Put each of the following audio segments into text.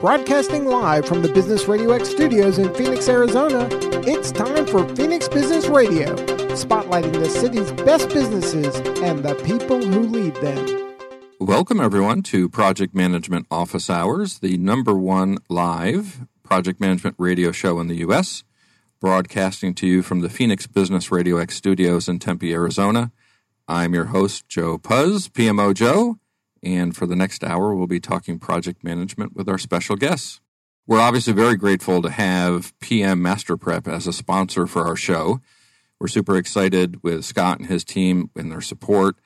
Broadcasting live from the Business Radio X studios in Phoenix, Arizona, it's time for Phoenix Business Radio, spotlighting the city's best businesses and the people who lead them. Welcome, everyone, to Project Management Office Hours, the number one live project management radio show in the U.S., broadcasting to you from the Phoenix Business Radio X studios in Tempe, Arizona. I'm your host, Joe Pusz, PMO Joe, and for the next hour, we'll be talking project management with our special guests. We're obviously very grateful to have PM Master Prep as a sponsor for our show. We're super excited with Scott and his team and their support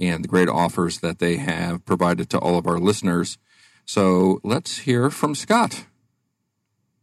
and the great offers that they have provided to all of our listeners. So let's hear from Scott.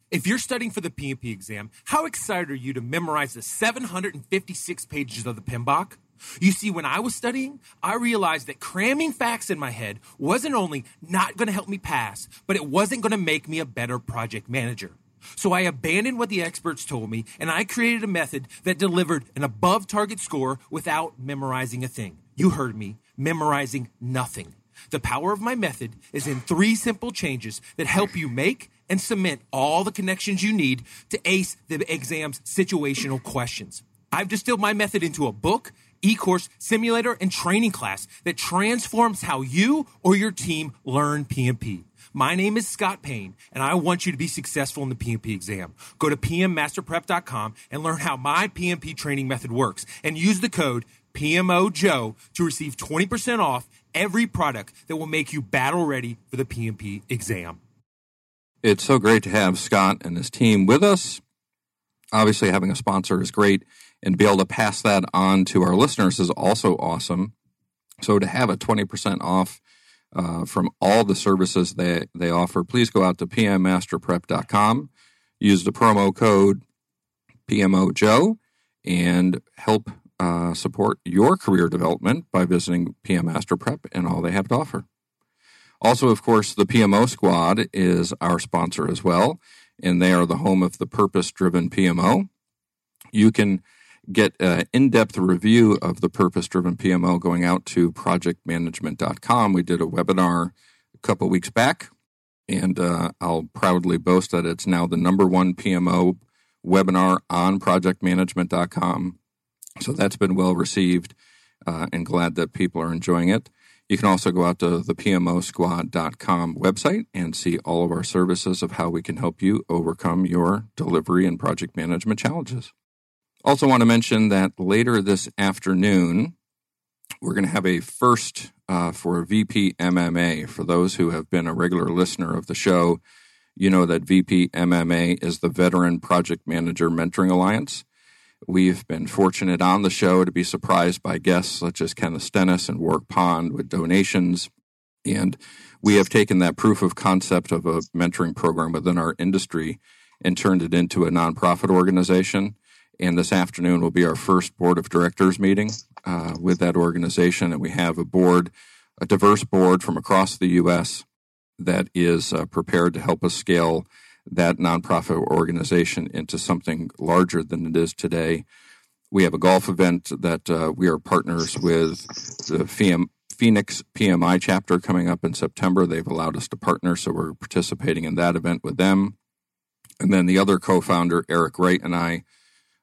If you're studying for the PMP exam, how excited are you to memorize the 756 pages of the PMBOK? You see, when I was studying, I realized that cramming facts in my head wasn't only not going to help me pass, but it wasn't going to make me a better project manager. So I abandoned what the experts told me and I created a method that delivered an above target score without memorizing a thing. You heard me, memorizing nothing. The power of my method is in three simple changes that help you make and cement all the connections you need to ace the exam's situational questions. I've distilled my method into a book e-course, simulator, and training class that transforms how you or your team learn PMP. My name is Scott Payne, and I want you to be successful in the PMP exam. Go to pmmasterprep.com and learn how my PMP training method works, and use the code PMOJOE to receive 20% off every product that will make you battle ready for the PMP exam. It's so great to have Scott and his team with us. Obviously, having a sponsor is great and be able to pass that on to our listeners is also awesome. So to have a 20% off uh, from all the services they, they offer, please go out to pmmasterprep.com, use the promo code PMOJOE, and help uh, support your career development by visiting PM Master Prep and all they have to offer. Also, of course, the PMO Squad is our sponsor as well, and they are the home of the purpose driven PMO. You can get an in-depth review of the purpose-driven PMO going out to projectmanagement.com. We did a webinar a couple weeks back, and uh, I'll proudly boast that it's now the number one PMO webinar on projectmanagement.com. So that's been well received, uh, and glad that people are enjoying it. You can also go out to the PMOsquad.com website and see all of our services of how we can help you overcome your delivery and project management challenges. Also, want to mention that later this afternoon, we're going to have a first uh, for VP MMA. For those who have been a regular listener of the show, you know that VP MMA is the Veteran Project Manager Mentoring Alliance. We've been fortunate on the show to be surprised by guests such as Kenneth Stennis and Warwick Pond with donations. And we have taken that proof of concept of a mentoring program within our industry and turned it into a nonprofit organization and this afternoon will be our first board of directors meeting uh, with that organization. And we have a board, a diverse board from across the U.S. that is uh, prepared to help us scale that nonprofit organization into something larger than it is today. We have a golf event that uh, we are partners with the Phoenix PMI chapter coming up in September. They've allowed us to partner, so we're participating in that event with them. And then the other co founder, Eric Wright, and I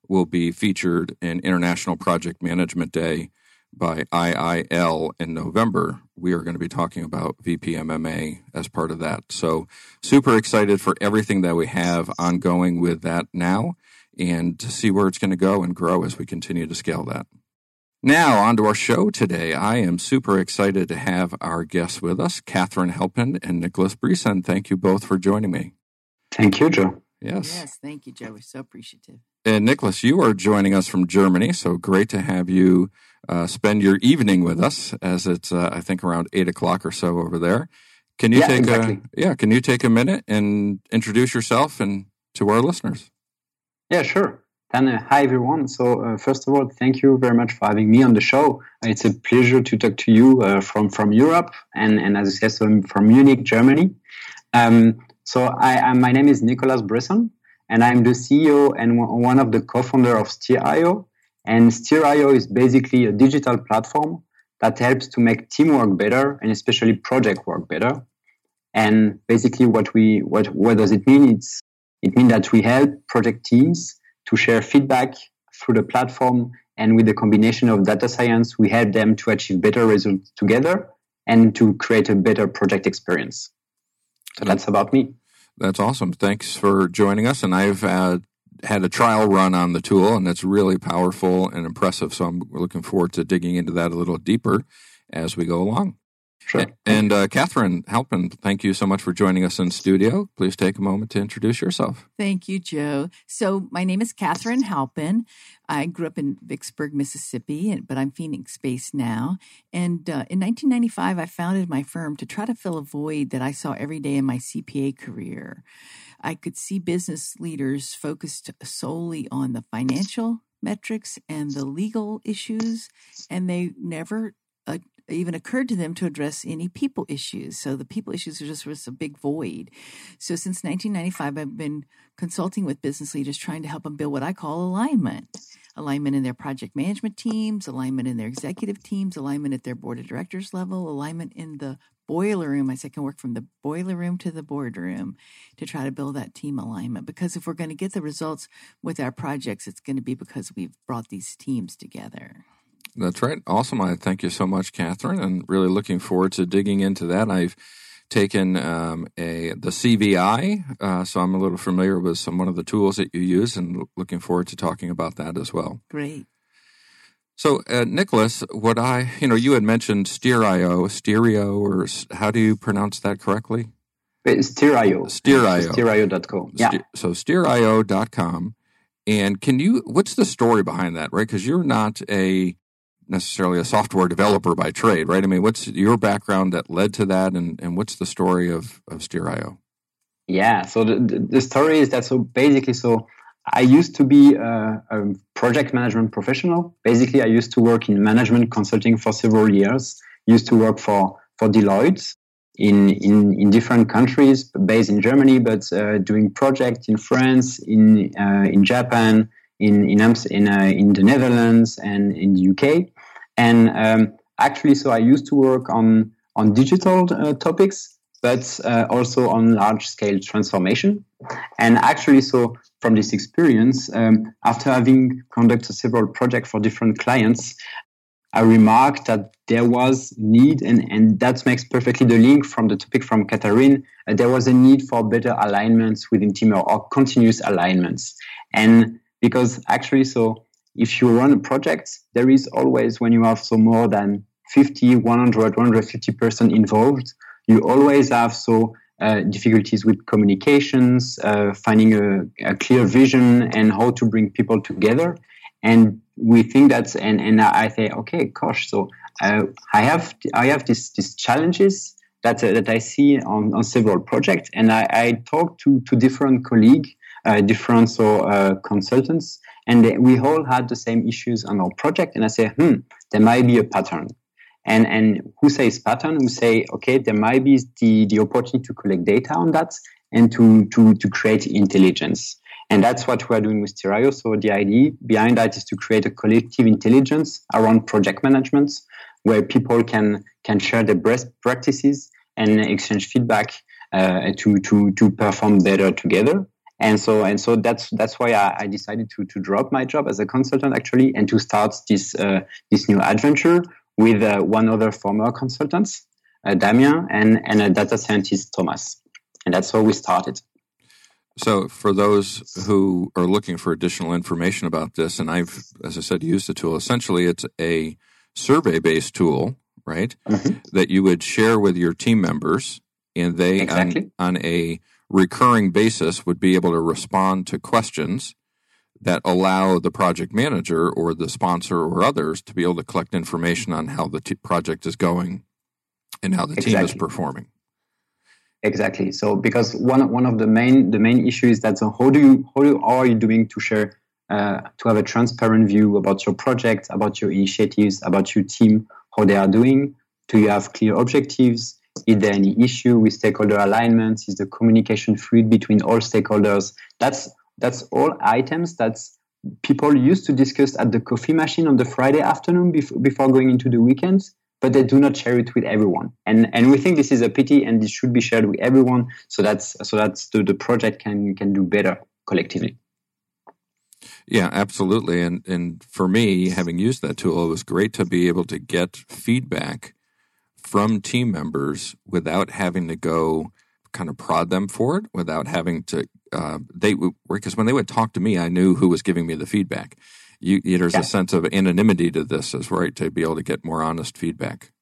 will be featured in International Project Management Day by IIL in November. We are going to be talking about VPMMA as part of that. So, super excited for everything that we have ongoing with that now and to see where it's going to go and grow as we continue to scale that. Now, on to our show today. I am super excited to have our guests with us, Katharine Halpin and Nicolas Bresson. Thank you both for joining me. Thank you, Joe. Yes. Yes, thank you, Joe. We're so appreciative. And Nicolas, you are joining us from Germany, so great to have you uh, spend your evening with us, as it's uh, I think around eight o'clock or so over there. Can you yeah, take exactly. a yeah? Can you take a minute and introduce yourself and to our listeners? Yeah, sure. Then, uh, hi everyone. So, uh, first of all, thank you very much for having me on the show. It's a pleasure to talk to you uh, from from Europe, and and as you said, so I'm from Munich, Germany. Um, so, I, I my name is Nicolas Bresson and I'm the CEO and one of the co-founder of Steerio. And Steerio is basically a digital platform that helps to make teamwork better and especially project work better. And basically, what we what what does it mean? It's it means that we help project teams to share feedback through the platform, and with the combination of data science, we help them to achieve better results together and to create a better project experience. So that's about me. That's awesome. Thanks for joining us. And I've uh, had a trial run on the tool, and it's really powerful and impressive. So I'm looking forward to digging into that a little deeper as we go along. Sure. And uh, Katharine Halpin, thank you so much for joining us in studio. Please take a moment to introduce yourself. Thank you, Joe. So, my name is Katharine Halpin. I grew up in Vicksburg, Mississippi, but I'm Phoenix based now. And uh, in 1995, I founded my firm to try to fill a void that I saw every day in my CPA career. I could see business leaders focused solely on the financial metrics and the legal issues, and they never uh, even occurred to them to address any people issues. So the people issues are just was a big void. So since 1995, I've been consulting with business leaders trying to help them build what I call alignment. Alignment in their project management teams, alignment in their executive teams, alignment at their board of directors level, alignment in the boiler room. I say can work from the boiler room to the boardroom to try to build that team alignment. Because if we're going to get the results with our projects, it's going to be because we've brought these teams together. That's right. Awesome. I thank you so much, Katharine, and really looking forward to digging into that. I've taken um, a the CVI, uh, so I'm a little familiar with some one of the tools that you use, and looking forward to talking about that as well. Great. So, uh, Nicolas, what I you know you had mentioned Steerio, Stereo, or how do you pronounce that correctly? Steerio. Steerio. Steerio.com. Yeah. So Steerio.com. And can you, what's the story behind that, right? Because you're not a necessarily a software developer by trade, right? I mean, what's your background that led to that, and, and what's the story of, of Steerio? Yeah, so the, the story is that so basically, so I used to be a, a, project management professional. Basically, I used to work in management consulting for several years. Used to work for for Deloitte in in, in different countries, based in Germany, but uh, doing projects in France, in uh, in Japan, in in in, uh, in the Netherlands, and in the UK. And um, actually, so I used to work on on digital uh, topics, but uh, also on large scale transformation. And actually, so from this experience, um, after having conducted several projects for different clients, I remarked that there was need, and, and that makes perfectly the link from the topic from Katharine. Uh, there was a need for better alignments within team or, or continuous alignments. And because actually, so if you run a project, there is always, when you have so more than 50, 100, 150 person involved, you always have so uh, difficulties with communications, uh, finding a, a, clear vision and how to bring people together. And we think that's, and, and I say, okay, gosh, so uh, I have, I have these, these challenges that, uh, that I see on, on several projects. And I, I talk to, to different colleagues, uh, different so, uh, consultants, and they, we all had the same issues on our project. And I say, hmm, there might be a pattern. And, and who says pattern? Who say, okay, there might be the, the opportunity to collect data on that and to, to, to create intelligence. And that's what we're doing with Steerio. So the idea behind that is to create a collective intelligence around project management where people can, can share their best practices and exchange feedback uh, to, to, to perform better together and so and so that's that's why I, I, decided to to drop my job as a consultant actually and to start this uh, this new adventure with uh, one other former consultant, uh, Damien, and and a data scientist Thomas, and that's how we started. So, for those who are looking for additional information about this, and I've, as I said, used the tool. Essentially, it's a survey-based tool, right? Mm-hmm. That you would share with your team members, and they exactly. on, on a recurring basis would be able to respond to questions that allow the project manager or the sponsor or others to be able to collect information on how the t- project is going and how the exactly. team is performing. Exactly. So because one one of the main the main issue is that so how do you how, do, are you doing to share uh, to have a transparent view about your project, about your initiatives, about your team, how they are doing? Do you have clear objectives? Is there any issue with stakeholder alignment? Is the communication fluid between all stakeholders? That's that's all items that people used to discuss at the coffee machine on the Friday afternoon before, before going into the weekends, but they do not share it with everyone. And and we think this is a pity, and this should be shared with everyone, so that's so that's the, the project can can do better collectively. Yeah, absolutely. And and for me, having used that tool, it was great to be able to get feedback from team members without having to go kind of prod them for it, without having to uh, they because when they would talk to me, I knew who was giving me the feedback. You, there's yeah. a sense of anonymity to this, as right to be able to get more honest feedback.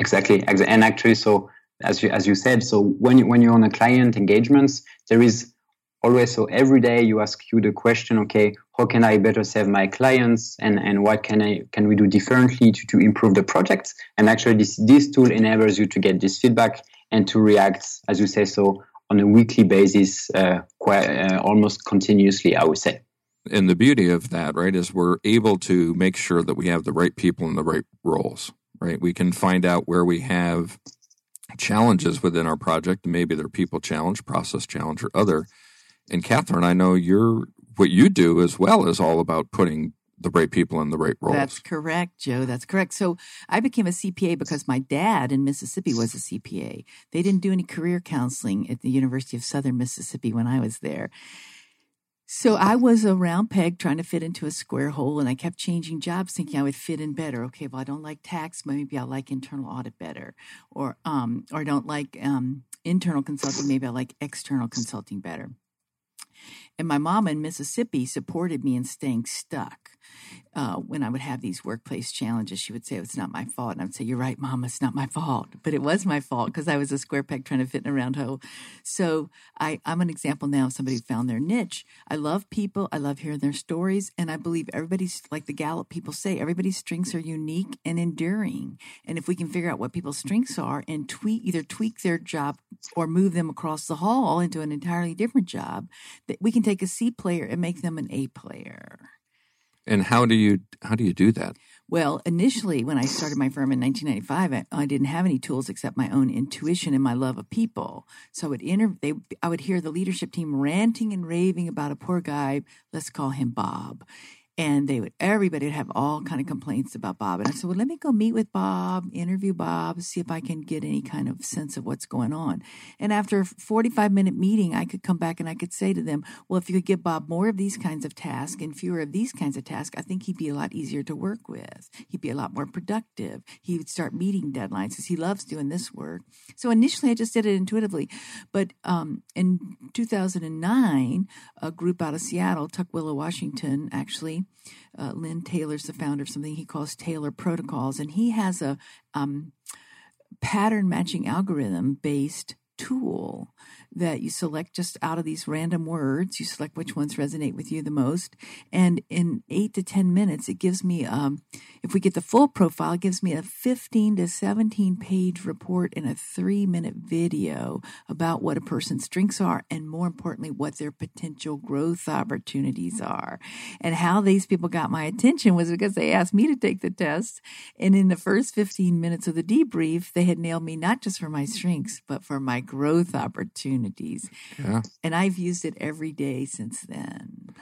Exactly, and actually, so as you as you said, so when you, when you're on a client engagements, there is always so every day you ask you the question okay how can i better serve my clients? And and what can i can we do differently to, to improve the project? And actually this this tool enables you to get this feedback and to react as you say so on a weekly basis uh, quite uh, almost continuously i would say. And the beauty of that right is we're able to make sure that we have the right people in the right roles right? We can find out where we have challenges within our project. Maybe they're people challenge process challenge or other and Katharine, I know you're what you do as well is all about putting the right people in the right roles. That's correct, Joe. That's correct. So I became a CPA because my dad in Mississippi was a CPA. They didn't do any career counseling at the University of Southern Mississippi when I was there. So I was a round peg trying to fit into a square hole, and I kept changing jobs, thinking I would fit in better. Okay, well, I don't like tax, maybe I like internal audit better, or um, or I don't like um, internal consulting, maybe I like external consulting better. And my mom in Mississippi supported me in staying stuck uh, when I would have these workplace challenges, she would say, It's not my fault. And I would say, You're right, Mom, it's not my fault. But it was my fault because I was a square peg trying to fit in a round hole. So I, I'm an example now of somebody who found their niche. I love people, I love hearing their stories. And I believe everybody's, like the Gallup people say, everybody's strengths are unique and enduring. And if we can figure out what people's strengths are and tweak, either tweak their job or move them across the hall into an entirely different job, that we can take a C player and make them an A player. And how do you how do you do that? Well, initially, when I started my firm in 1995, I, I, didn't have any tools except my own intuition and my love of people. So I would inter- they, I would hear the leadership team ranting and raving about a poor guy. Let's call him Bob and they would everybody would have all kind of complaints about Bob. And I said, well, let me go meet with Bob, interview Bob, see if I can get any kind of sense of what's going on. And after a 45 minute meeting, I could come back and I could say to them, well, if you could give Bob more of these kinds of tasks and fewer of these kinds of tasks, I think he'd be a lot easier to work with. He'd be a lot more productive. He would start meeting deadlines because he loves doing this work. So initially, I just did it intuitively. But um, in 2009, a group out of Seattle, Tukwila, Washington, actually, uh, Lynn Taylor's the founder of something he calls Taylor Protocols, and he has a um, pattern matching algorithm based tool that you select just out of these random words. You select which ones resonate with you the most. And in eight to 10 minutes, it gives me, um, if we get the full profile, it gives me a 15 to 17 page report and a three minute video about what a person's strengths are and more importantly, what their potential growth opportunities are. And how these people got my attention was because they asked me to take the test. And in the first 15 minutes of the debrief, they had nailed me not just for my strengths, but for my growth opportunities Yeah. And I've used it every day since then.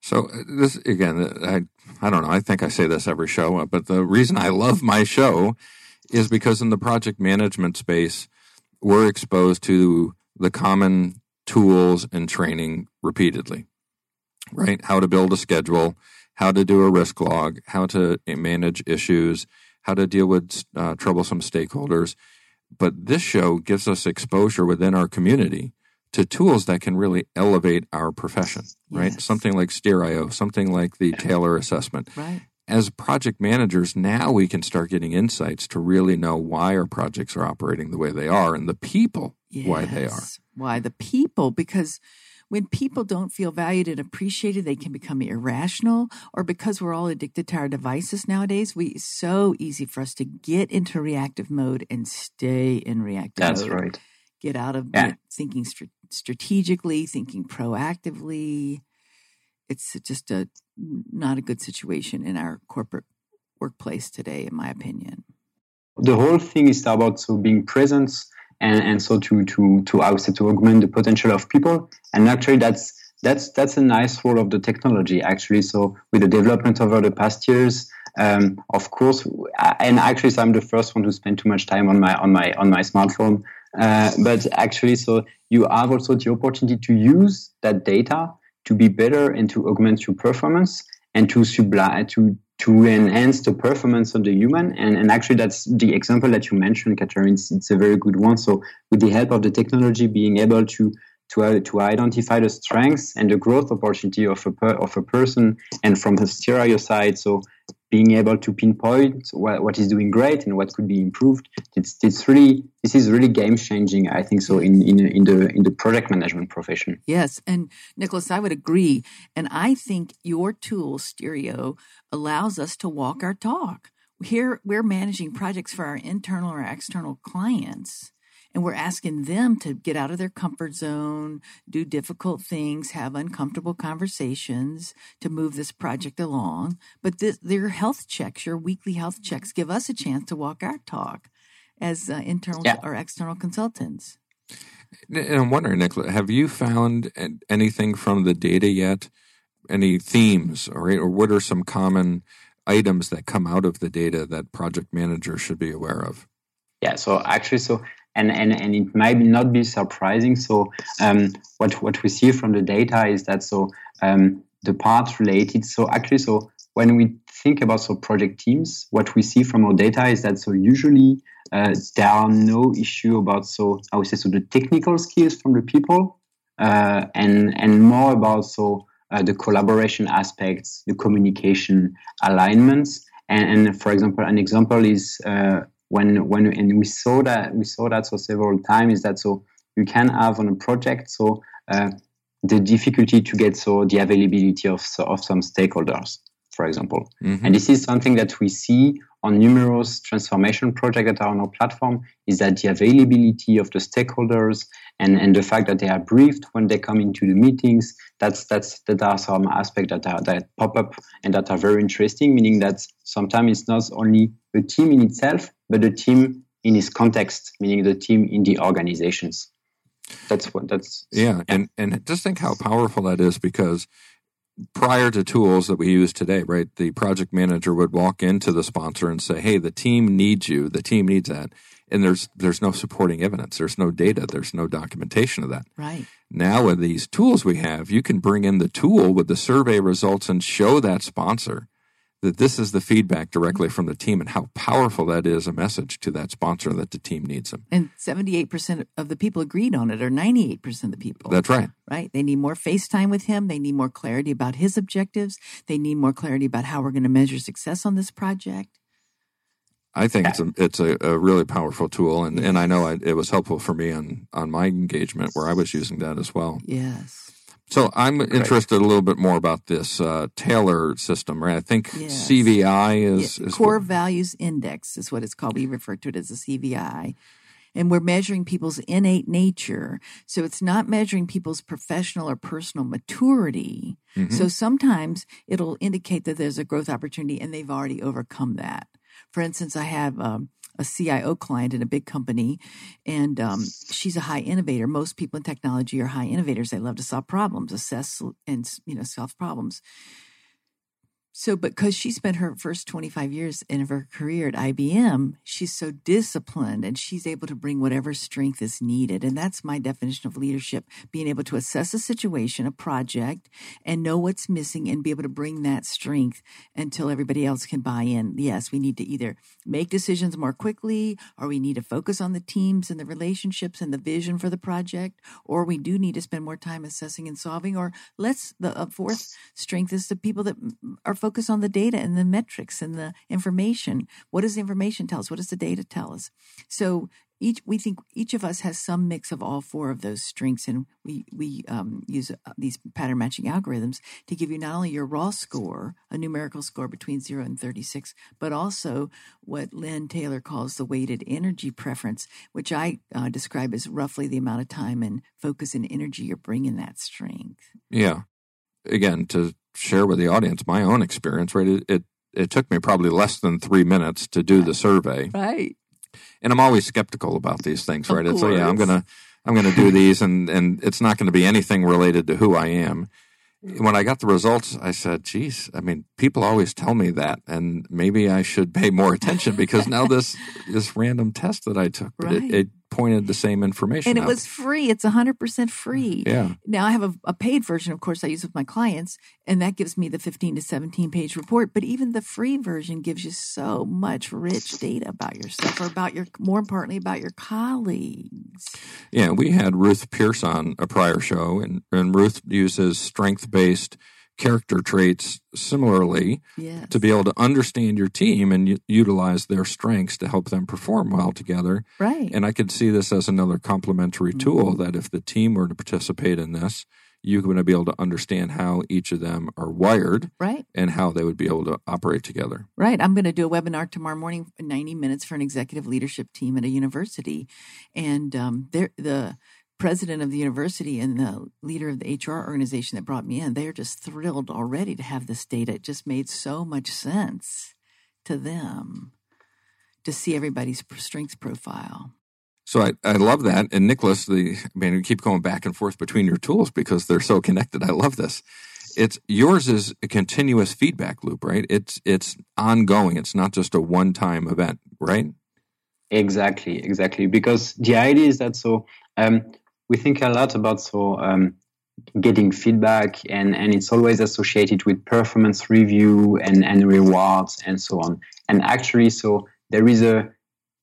So uh, this again, uh, I I don't know. I think I say this every show, uh, but the reason I love my show is because in the project management space, we're exposed to the common tools and training repeatedly. Right? How to build a schedule, how to do a risk log, how to manage issues, how to deal with uh, troublesome stakeholders. But this show gives us exposure within our community to tools that can really elevate our profession, right? Yes. Something like Steerio, something like the Taylor assessment. Right. As project managers, now we can start getting insights to really know why our projects are operating the way they are and the people yes. why they are. Why the people, because when people don't feel valued and appreciated, they can become irrational. Or because we're all addicted to our devices nowadays, we it's so easy for us to get into reactive mode and stay in reactive That's mode. That's right. Get out of yeah. thinking strategically, thinking proactively. It's just a not a good situation in our corporate workplace today, in my opinion. The whole thing is about so being present and, and so to to to also to augment the potential of people and actually that's that's that's a nice role of the technology actually so with the development over the past years um, of course, and actually, so I'm the first one to spend too much time on my on my on my smartphone. Uh, but actually, so you have also the opportunity to use that data to be better and to augment your performance and to sublime to to enhance the performance of the human. And, and actually, that's the example that you mentioned, Katharine. It's, it's a very good one. So, with the help of the technology, being able to to, uh, to identify the strengths and the growth opportunity of a per, of a person, and from the Steerio side, so being able to pinpoint what, what is doing great and what could be improved. It's, it's really this is really game changing. I think so in, in in the in the project management profession. Yes, and Nicolas, I would agree. And I think your tool Steerio allows us to walk our talk. Here we're managing projects for our internal or external clients and we're asking them to get out of their comfort zone, do difficult things, have uncomfortable conversations to move this project along. But this, their health checks, your weekly health checks, give us a chance to walk our talk as uh, internal yeah. or external consultants. And I'm wondering, Nicola, have you found anything from the data yet? Any themes, or, or what are some common items that come out of the data that project managers should be aware of? Yeah, so actually, so and, and, and it might not be surprising. So um, what what we see from the data is that so um, the part related. So actually, so when we think about so project teams, what we see from our data is that so usually uh, there are no issue about so I would say so the technical skills from the people, uh, and and more about so uh, the collaboration aspects, the communication alignments. And, and for example, an example is uh, when when and we saw that we saw that so several times is that so you can have on a project so uh, the difficulty to get so the availability of of some stakeholders for example mm-hmm. and this is something that we see on numerous transformation projects that are on our platform is that the availability of the stakeholders and, and the fact that they are briefed when they come into the meetings that's that's that are some aspects that are that pop up and that are very interesting meaning that sometimes it's not only a team in itself but the team in its context meaning the team in the organizations that's what that's yeah, yeah. and and just think how powerful that is because prior to tools that we use today, right? The project manager would walk into the sponsor and say, "Hey, the team needs you. The team needs that." And there's there's no supporting evidence. There's no data. There's no documentation of that. Right. Now with these tools we have, you can bring in the tool with the survey results and show that sponsor that this is the feedback directly mm-hmm. from the team and how powerful that is a message to that sponsor that the team needs them. And 78% of the people agreed on it, or 98% of the people. That's right. Right. They need more face time with him. They need more clarity about his objectives. They need more clarity about how we're going to measure success on this project. I think it's a it's a, a really powerful tool, and, yes. and I know I, it was helpful for me on on my engagement where I was using that as well. Yes. So I'm interested a little bit more about this uh, Taylor system, right? I think yes. CVI is, yeah. is core what? values index is what it's called. We refer to it as a CVI. And we're measuring people's innate nature. So it's not measuring people's professional or personal maturity. Mm-hmm. So sometimes it'll indicate that there's a growth opportunity and they've already overcome that. For instance, I have um, a CIO client in a big company, and um, she's a high innovator. Most people in technology are high innovators. They love to solve problems, assess and you know solve problems. So, because she spent her first 25 years in her career at IBM, she's so disciplined and she's able to bring whatever strength is needed. And that's my definition of leadership being able to assess a situation, a project, and know what's missing and be able to bring that strength until everybody else can buy in. Yes, we need to either make decisions more quickly, or we need to focus on the teams and the relationships and the vision for the project, or we do need to spend more time assessing and solving, or let's, the uh, fourth strength is the people that are focus on the data and the metrics and the information. What does the information tell us? What does the data tell us? So each we think each of us has some mix of all four of those strengths, and we we um, use uh, these pattern matching algorithms to give you not only your raw score, a numerical score between zero and thirty six, but also what Lynn Taylor calls the weighted energy preference, which I uh, describe as roughly the amount of time and focus and energy you're bringing that strength. Yeah, again to share with the audience my own experience, right? It, it, it took me probably less than three minutes to do the survey. Right. And I'm always skeptical about these things, right? It's like, yeah, I'm gonna I'm gonna do these and and it's not gonna be anything related to who I am. when I got the results, I said, geez, I mean, people always tell me that, and maybe I should pay more attention because now this this random test that I took, Right. it, it pointed the same information. and it out. was free. It's 100% free. yeah, Now I have a, a paid version, of course, I use with my clients, and that gives me the 15 to 17 page report. But even the free version gives you so much rich data about yourself, or about your, more importantly, about your colleagues. yeah. We had Ruth Pierce on a prior show, and, and Ruth uses strength based character traits similarly Yes. to be able to understand your team and u- utilize their strengths to help them perform well together. right. And I could see this as another complementary Mm-hmm. tool that if the team were to participate in this, you're going to be able to understand how each of them are wired right. and how they would be able to operate together. Right. I'm going to do a webinar tomorrow morning, 90 minutes for an executive leadership team at a university. And um, the president of the university and the leader of the HR organization that brought me in, they're just thrilled already to have this data. It just made so much sense to them to see everybody's p- strengths profile. So I, I love that. And Nicolas, the I mean, we keep going back and forth between your tools because they're so connected. I love this. It's yours is a continuous feedback loop, right? It's it's ongoing. It's not just a one time event, right? Exactly, exactly. Because the idea is that so um, we think a lot about so um, getting feedback, and and it's always associated with performance review and and rewards and so on. And actually, so there is a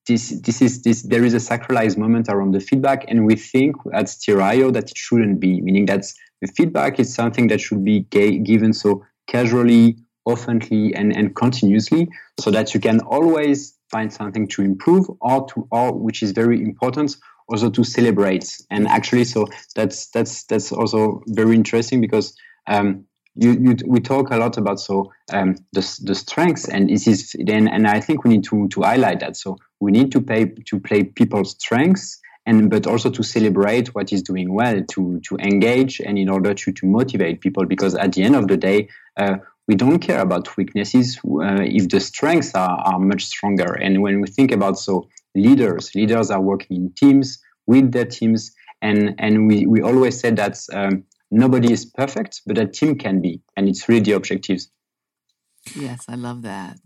this this is this there is a sacralized moment around the feedback, and we think at Steerio that it shouldn't be, meaning that the feedback is something that should be ga- given so casually, oftenly, and and continuously, so that you can always find something to improve or to or which is very important also to celebrate and actually so that's that's that's also very interesting because um you, you we talk a lot about so um the, the strengths and this is then and i think we need to to highlight that so we need to pay to play people's strengths and but also to celebrate what is doing well to to engage and in order to to motivate people because at the end of the day uh, we don't care about weaknesses uh, if the strengths are, are much stronger. And when we think about so leaders, leaders are working in teams with their teams, and and we we always said that um, nobody is perfect, but a team can be, and it's really the objectives. Yes, I love that.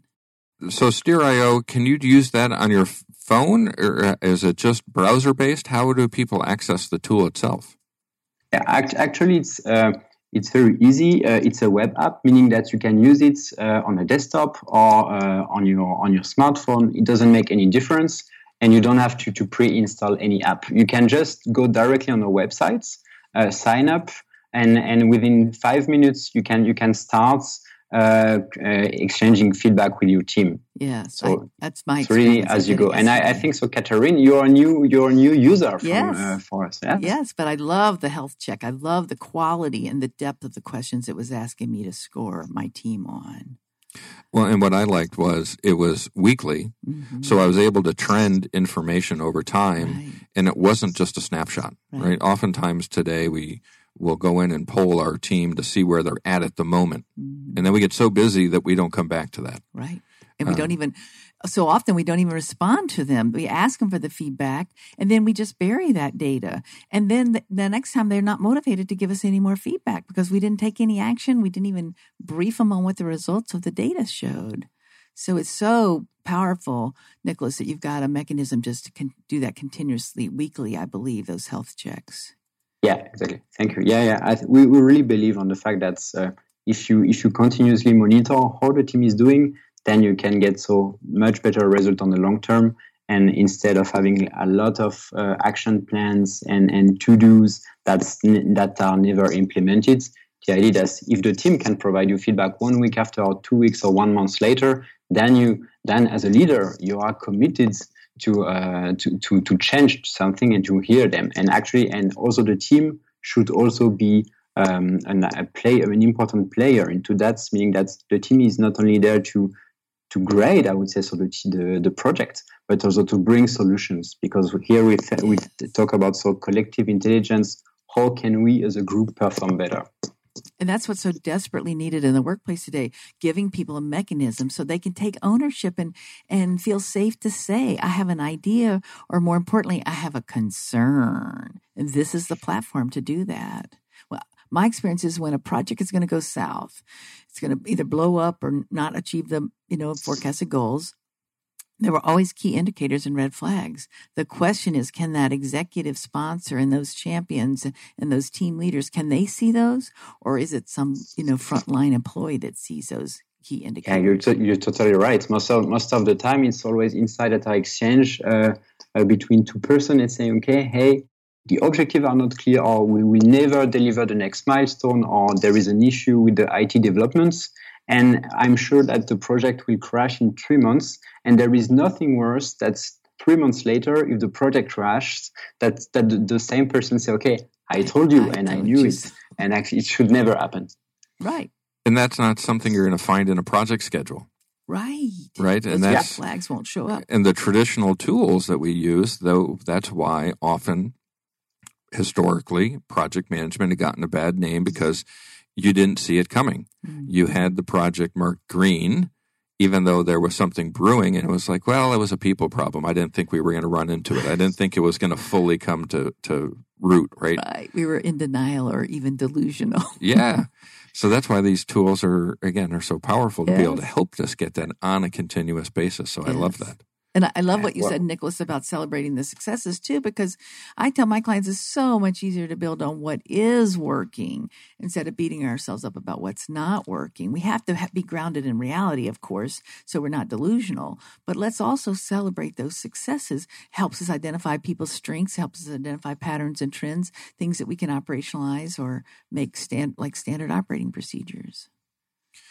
So Steerio, can you use that on your phone or uh, is it just browser based? How do people access the tool itself? Yeah, act, actually, it's uh, it's very easy. Uh, it's a web app, meaning that you can use it uh, on a desktop or uh, on your on your smartphone. It doesn't make any difference, and you don't have to to pre-install any app. You can just go directly on the websites, uh, sign up, and and within five minutes you can you can start uh, uh, exchanging feedback with your team. Yeah, So I, that's my It's really. As you go. And I, I think so, Katharine, you're a new you're a new user from, Yes. uh, for us. Yeah? Yes, but I love the health check. I love the quality and the depth of the questions it was asking me to score my team on. Well, and what I liked was it was weekly, Mhm. so I was able to trend information over time, Right. and it wasn't just a snapshot. Right. Right. Oftentimes today we will go in and poll our team to see where they're at at the moment, Mhm. and then we get so busy that we don't come back to that. Right. And we Um, don't even, so often we don't even respond to them. We ask them for the feedback and then we just bury that data. And then the, the next time they're not motivated to give us any more feedback because we didn't take any action. We didn't even brief them on what the results of the data showed. So it's so powerful, Nicolas, that you've got a mechanism just to con- do that continuously, weekly, I believe, those health checks. Yeah, exactly. Thank you. Yeah, yeah. Th- we, we really believe on the fact that uh, if you if you continuously monitor how the team is doing, then you can get so much better result on the long term. And instead of having a lot of uh, action plans and and to dos that's that are never implemented, the idea that if the team can provide you feedback one week after, or two weeks, or one month later, then you then as a leader you are committed to uh, to to to change something and to hear them and actually and also the team should also be um, an, a play an important player into that meaning that the team is not only there to to grade I would say the, the project but also to bring solutions because here we th- we talk about so collective intelligence how can we as a group perform better And that's what's so desperately needed in the workplace today, giving people a mechanism so they can take ownership and, and feel safe to say, I have an idea, or more importantly, I have a concern. And this is the platform to do that. My experience is when a project is going to go south, it's going to either blow up or not achieve the, you know, forecasted goals. There were always key indicators and red flags. The question is, can that executive sponsor and those champions and those team leaders, can they see those? Or is it some, you know, frontline employee that sees those key indicators? Yeah, you're, t- you're totally right. Most of, most of the time, it's always insider exchange uh, uh, between two persons and saying, okay, hey, the objective are not clear, or we will never deliver the next milestone, or there is an issue with the IT developments. And I'm sure that the project will crash in three months. And there is nothing worse that's three months later, if the project crashes, that, that the, the same person say, okay, I told you I and I knew you it. And actually, it should never happen. Right. And that's not something you're going to find in a project schedule. Right. Right, Those and red that's- flags won't show up. And the traditional tools that we use, though, that's why often historically project management had gotten a bad name because you didn't see it coming. Mm. You had the project marked green, even though there was something brewing, and it was like, well, it was a people problem. I didn't think we were going to run into it. I didn't think it was going to fully come to to root. Right? Right. We were in denial or even delusional. Yeah. So that's why these tools are again are so powerful to be able to help us get that on a continuous basis. So I love that. And I- love what you well- said, Nicolas, about celebrating the successes too, because I tell my clients it's so much easier to build on what is working instead of beating ourselves up about what's not working. We have to be grounded in reality, of course, so we're not delusional. But let's also celebrate those successes. Helps us identify people's strengths, helps us identify patterns and trends, things that we can operationalize or make stand like standard operating procedures.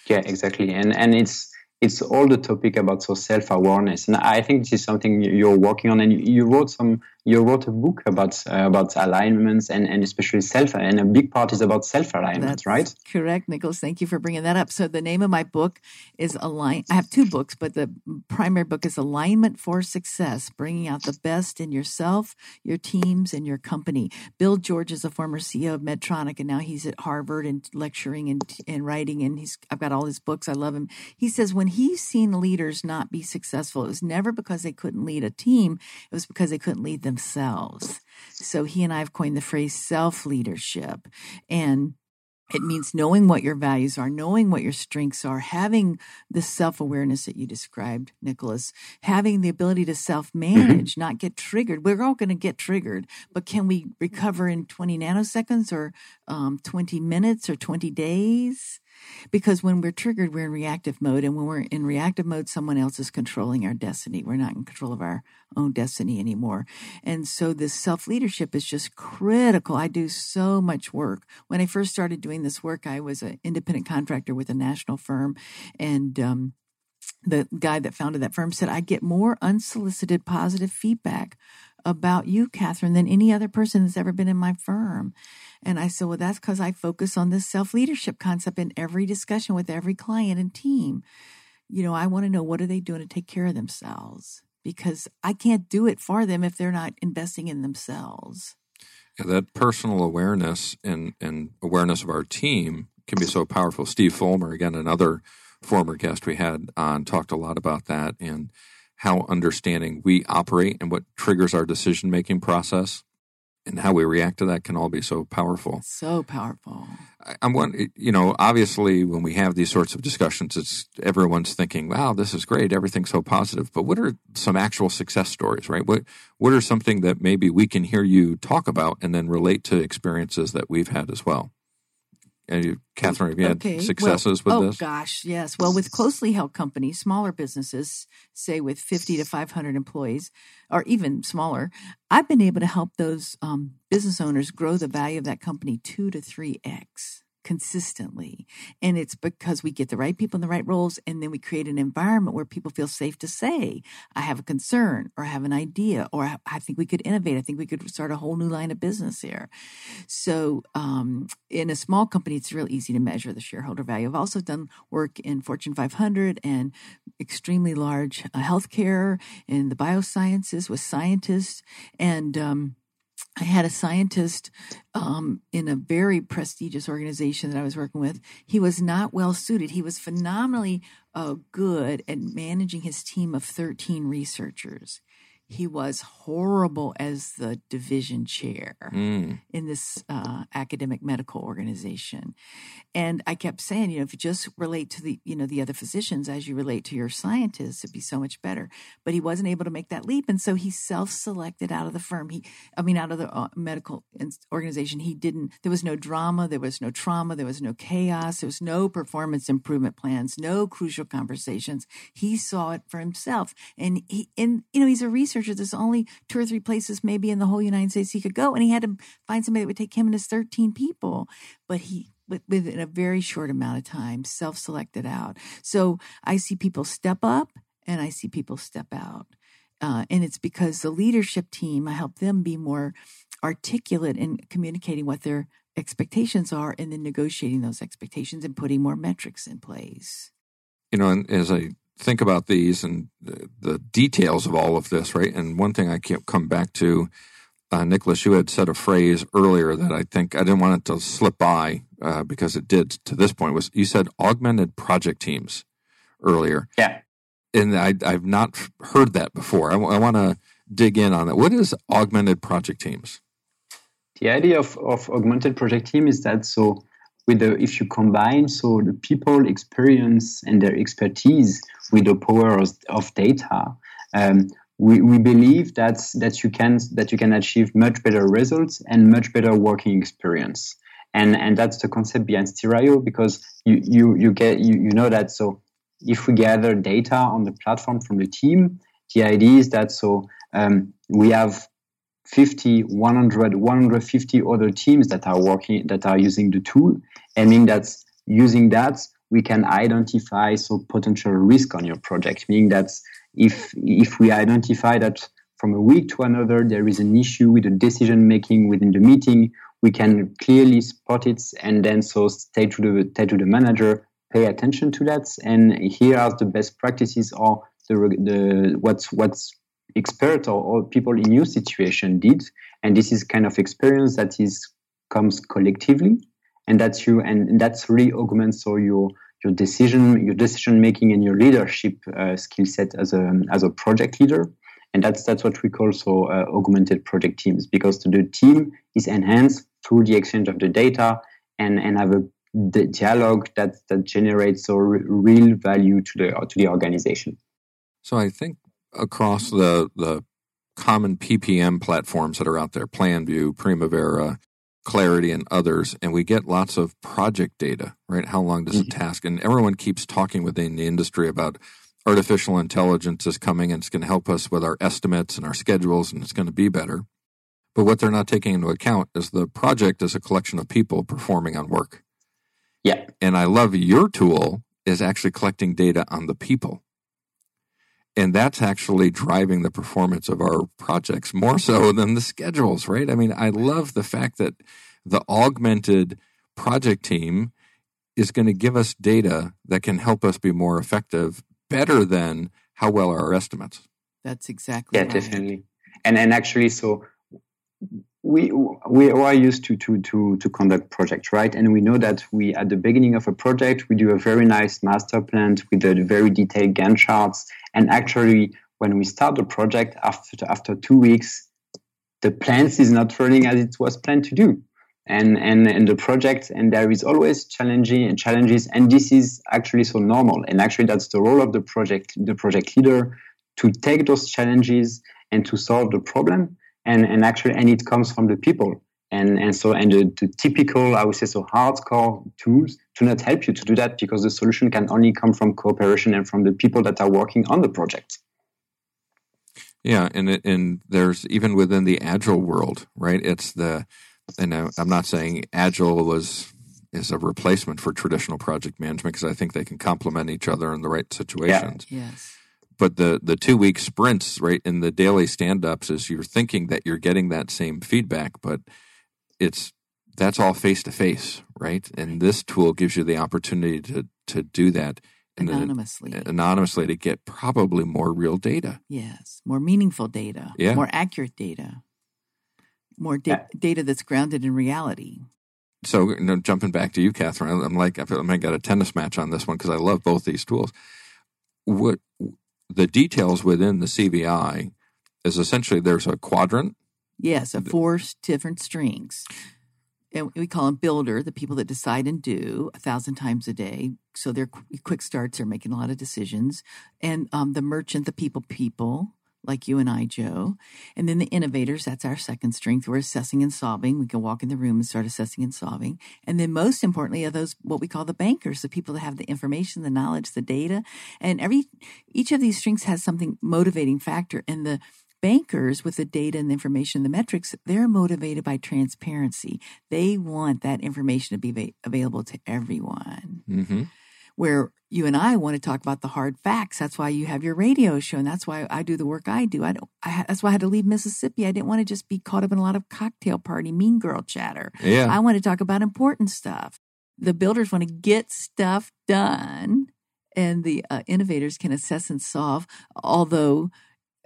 Yeah, exactly. And and it's it's all the topic about so self awareness, and I think this is something you're working on. And you, wrote some, you wrote a book about uh, about alignments and and especially self. And a big part is about self alignment, right? Correct, Nicolas. Thank you for bringing that up. So the name of my book is Align. I have two books, but the primary book is Alignment for Success: Bringing Out the Best in Yourself, Your Teams, and Your Company. Bill George is a former CEO of Medtronic, and now he's at Harvard and lecturing and, and writing. And he's I've got all his books. I love him. He says when he's seen leaders not be successful, it was never because they couldn't lead a team; it was because they couldn't lead themselves. So he and I have coined the phrase self leadership, and it means knowing what your values are, knowing what your strengths are, having the self awareness that you described, Nicolas, having the ability to self manage, not get triggered. We're all going to get triggered, but can we recover in 20 nanoseconds or um, 20 minutes or 20 days? Because when we're triggered, we're in reactive mode. And when we're in reactive mode, someone else is controlling our destiny. We're not in control of our own destiny anymore. And so this self leadership is just critical. I do so much work. When I first started doing this work, I was an independent contractor with a national firm. And, um, the guy that founded that firm said, I get more unsolicited positive feedback about you, Katharine, than any other person that's ever been in my firm. And I said, Well, that's because I focus on this self leadership concept in every discussion with every client and team. You know, I want to know what are they doing to take care of themselves because I can't do it for them if they're not investing in themselves. Yeah, that personal awareness and, and awareness of our team can be so powerful. Steve Fulmer, again, another former guest we had on, talked a lot about that and how understanding we operate and what triggers our decision making process and how we react to that can all be so powerful. So powerful. I- I'm one, you know, obviously when we have these sorts of discussions, it's everyone's thinking, "Wow, this is great, everything's so positive." But what are some actual success stories, right? What what are something that maybe we can hear you talk about and then relate to experiences that we've had as well? And Katharine, have you had Okay, well- successes with oh, this? Oh, gosh, yes. Well, with closely held companies, smaller businesses, say with 50 to 500 employees, or even smaller, I've been able to help those um, business owners grow the value of that company two to three X consistently. And it's because we get the right people in the right roles, and then we create an environment where people feel safe to say, I have a concern, or I have an idea, or I, think we could innovate. I think we could start a whole new line of business here. So, um, in a small company, it's real easy to measure the shareholder value. I've also done work in Fortune 500 and extremely large uh, healthcare in the biosciences with scientists. And um, I had a scientist um, in a very prestigious organization that I was working with. He was not well suited. He was phenomenally uh, good at managing his team of 13 researchers. He was horrible as the division chair Mm. in this uh, academic medical organization. And I kept saying, you know, if you just relate to the, you know, the other physicians as you relate to your scientists, it'd be so much better. But he wasn't able to make that leap, and so he self-selected out of the firm. He, I mean, out of the uh, medical organization. He didn't. There was no drama. There was no trauma. There was no chaos. There was no performance improvement plans. No crucial conversations. He saw it for himself, and he, and you know, he's a researcher. There's only two or three places maybe in the whole United States he could go, and he had to find somebody that would take him and his 13 people. But he within a very short amount of time self-selected out. So i see people step up and i see people step out. Uh, and it's because the leadership team i help them be more articulate in communicating what their expectations are and then negotiating those expectations and putting more metrics in place. You know, and as I think about these and the, the details of all of this, right? And one thing I kept come back to, uh, Nicolas, you had said a phrase earlier that I think I didn't want it to slip by uh, because it did to this point. Was you said augmented project teams earlier? Yeah, and I, I've not heard that before. I, want to dig in on that. What is augmented project teams? The idea of, of augmented project team is that so with the if you combine so the people experience and their expertise with the power of, data, um, we, we believe that that you can that you can achieve much better results and much better working experience. And and that's the concept behind Steerio because you you you get you, you know that so if we gather data on the platform from the team, the idea is that so um, we have 50, 100, 150 other teams that are working, that are using the tool. I mean, that's using that, we can identify so potential risk on your project, meaning that if, if we identify that from a week to another, there is an issue with the decision making within the meeting, we can clearly spot it and then so stay to the, say to the manager, pay attention to that. And here are the best practices or the, the what's, what's expert or, or, people in your situation did and this is kind of experience that is comes collectively and that's you and that's really augments so your your decision your decision making and your leadership uh, skill set as a as a project leader. And that's that's what we call so uh, augmented project teams because the team is enhanced through the exchange of the data and and have a the dialogue that that generates so re- real value to the to the organization. So i think across the the common PPM platforms that are out there, PlanView, Primavera, Clarity, and others, and we get lots of project data, right? How long does a mm-hmm. task? And everyone keeps talking within the industry about artificial intelligence is coming and it's going to help us with our estimates and our schedules and it's going to be better. But what they're not taking into account is the project is a collection of people performing on work. Yeah. And I love your tool is actually collecting data on the people and that's actually driving the performance of our projects more so than the schedules right? I mean i love the fact that the augmented project team is going to give us data that can help us be more effective better than how well are our estimates. That's exactly yeah right. definitely. And and actually so we we are used to to to to conduct projects right? And we know that we at the beginning of a project we do a very nice master plan with a very detailed gantt charts and actually when we start the project after after two weeks the plans is not running as it was planned to do. And and and the project and there is always challenging and challenges and this is actually so normal. And actually that's the role of the project the project leader to take those challenges and to solve the problem. And and actually and it comes from the people. And and so and the, the, typical i would say so hardcore tools do not help you to do that because the solution can only come from cooperation and from the people that are working on the project. Yeah and it, and there's even within the agile world right it's the and i'm not saying agile was is a replacement for traditional project management because i think they can complement each other in the right situations. Yeah. yes. But the the two week sprints right in the daily stand ups is you're thinking that you're getting that same feedback but it's that's all face to face right. and this tool gives you the opportunity to to do that anonymously a, anonymously. to get probably more real data. Yes more meaningful data yeah. more accurate data more da- data that's grounded in reality. So you know, jumping back to you katharine i'm like i feel like i got a tennis match on this one because i love both these tools. What the details within the CVI is essentially there's a quadrant. Yes, of four different strengths. And we call them builder, the people that decide and do a thousand times a day. So they're qu- quick starts, they're making a lot of decisions. And um, the merchant, the people people, like you and I, Joe. And then the innovators, that's our second strength. We're assessing and solving. We can walk in the room and start assessing and solving. And then most importantly are those what we call the bankers, the people that have the information, the knowledge, the data. And every each of these strengths has something motivating factor. And the bankers with the data and the information, the metrics, they're motivated by transparency. They want that information to be va- available to everyone. Mm-hmm. Where you and I want to talk about the hard facts. That's why you have your radio show, and that's why I do the work I do. I, don't, I that's why I had to leave Mississippi. I didn't want to just be caught up in a lot of cocktail party, mean girl chatter. Yeah. I want to talk about important stuff. The builders want to get stuff done, and the uh, innovators can assess and solve. Although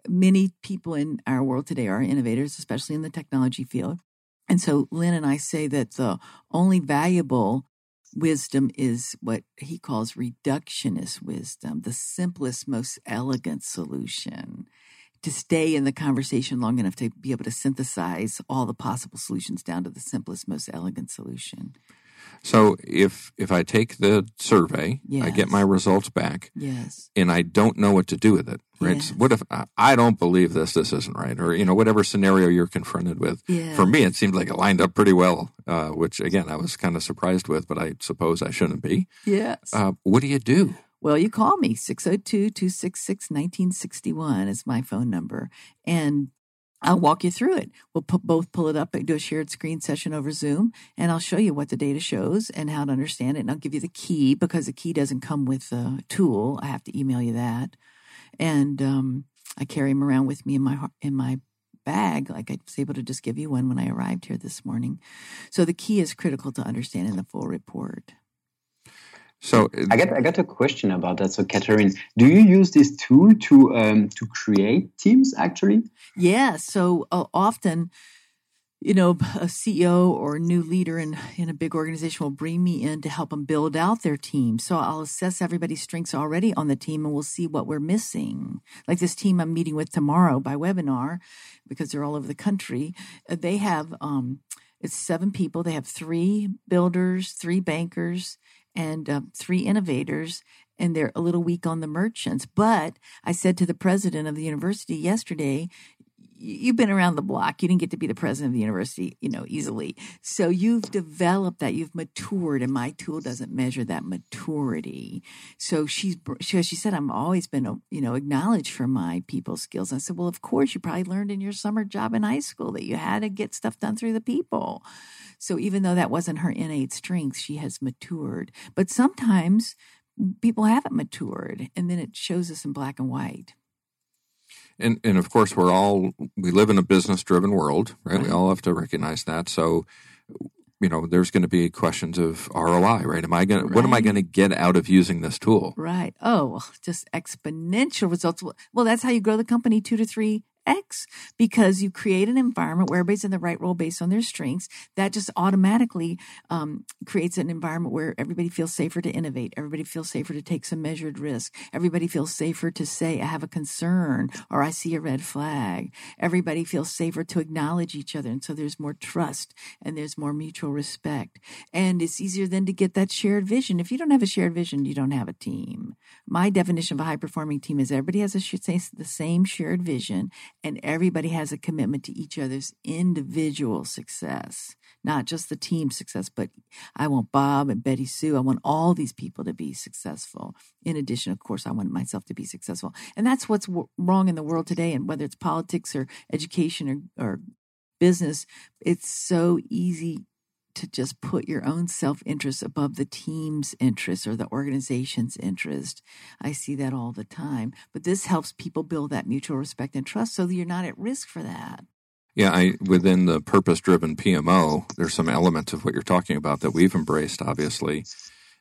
many people in our world today are innovators, especially in the technology field. And so Lynn and I say that the only valuable wisdom is what he calls reductionist wisdom, the simplest, most elegant solution. To stay in the conversation long enough to be able to synthesize all the possible solutions down to the simplest, most elegant solution. So if if I take the survey, I get my results back, Yes. and I don't know what to do with it. Right? Yes. What if I, I don't believe this? This isn't right, or you know, whatever scenario you're confronted with. Yeah. For me, it seemed like it lined up pretty well, uh, which again I was kind of surprised with, but I suppose I shouldn't be. Yes. Uh, what do you do? Well, you call me 602 266 1961 is my phone number. And I'll walk you through it. We'll both pull it up and do a shared screen session over Zoom, and I'll show you what the data shows and how to understand it. And I'll give you the key because the key doesn't come with the tool. I have to email you that. And um, I carry them around with me in my in my bag, like I was able to just give you one when I arrived here this morning. So the key is critical to understanding the full report. So I got I got a question about that. So, Katharine, do you use this tool to um, to create teams? Actually, Yeah. So uh, often, you know, a CEO or a new leader in, in a big organization will bring me in to help them build out their team. So I'll assess everybody's strengths already on the team and we'll see what we're missing. Like this team I'm meeting with tomorrow by webinar because they're all over the country. uh, They have, um, it's seven people. They have three builders, three bankers, and uh, three innovators and they're a little weak on the merchants. But I said to the president of the university yesterday, you've been around the block. You didn't get to be the president of the university, you know, easily. So you've developed that. You've matured, and my tool doesn't measure that maturity. So she's she, she said, "I'm always been, uh, you know, acknowledged for my people skills." I said, "Well, of course, you probably learned in your summer job in high school that you had to get stuff done through the people." So even though that wasn't her innate strength, she has matured. But sometimes people haven't matured, and then it shows us in black and white. And and of course we're all we live in a business driven world right? we all have to recognize that so you know there's going to be questions of roi right am i going to what am i going to get out of using this tool Right. Oh, just exponential results. Well, that's how you grow the company two to three X because you create an environment where everybody's in the right role based on their strengths. That just automatically um, creates an environment where everybody feels safer to innovate. Everybody feels safer to take some measured risk. Everybody feels safer to say, I have a concern or I see a red flag. Everybody feels safer to acknowledge each other. And so there's more trust and there's more mutual respect. And it's easier then to get that shared vision. If you don't have a shared vision, you don't have a team. My definition of a high performing team is everybody has a, the same shared vision and everybody has a commitment to each other's individual success, not just the team success, but I want Bob and Betty Sue. I want all these people to be successful. In addition, of course, I want myself to be successful. And that's what's w- wrong in the world today. And whether it's politics or education or, or business, it's so easy to just put your own self interest above the team's interest or the organization's interest. I see that all the time. But this helps people build that mutual respect and trust so that you're not at risk for that. yeah i within the purpose driven pmo there's some elements of what you're talking about that we've embraced obviously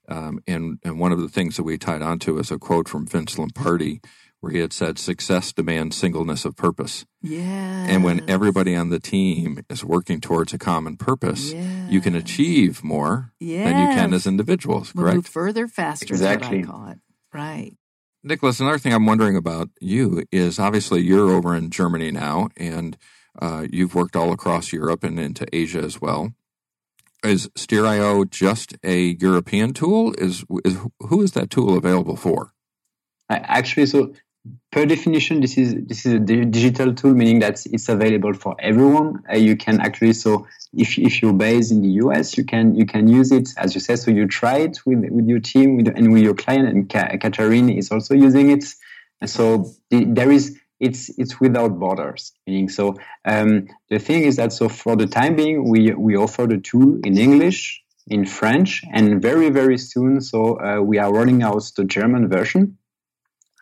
um, and and one of the things that we tied onto is a quote from vince lombardi where he had said success demands singleness of purpose Yeah. And when everybody on the team is working towards a common purpose, you can achieve more than you can as individuals, we'll move correct? further faster Exactly. is I call it. Right. Nicolas, another thing I'm wondering about you is obviously you're over in Germany now, and uh, you've worked all across Europe and into Asia as well. Is Steerio just a European tool? Is, is who is that tool available for? Actually, so per definition, this is this is a digital tool, meaning that it's available for everyone. Uh, you can actually so if if you're based in the US, you can you can use it as you said. So you try it with with your team with, and with your client, and Katharine is also using it. And so the, there is it's it's without borders. Meaning, so um, the thing is that so for the time being, we we offer the tool in English, in French, and very very soon. So uh, we are rolling out the German version,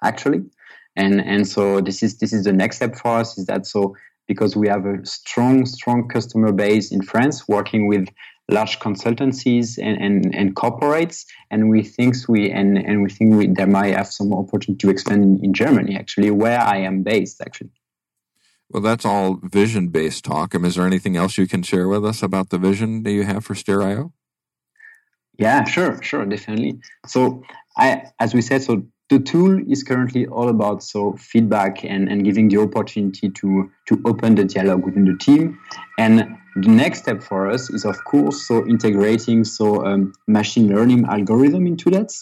actually, and and so this is this is the next step for us. Is that so because we have a strong strong customer base in France, working with large consultancies and, and, and corporates and we think we and, and we think we, there might have some opportunity to expand in, in germany actually where i am based actually. Well that's all vision based talk. I mean, is there anything else you can share with us about the vision that you have for steerio yeah sure sure definitely. So i as we said so the tool is currently all about so feedback and, and giving the opportunity to to open the dialogue within the team. And the next step for us is of course so integrating so um, machine learning algorithm into that.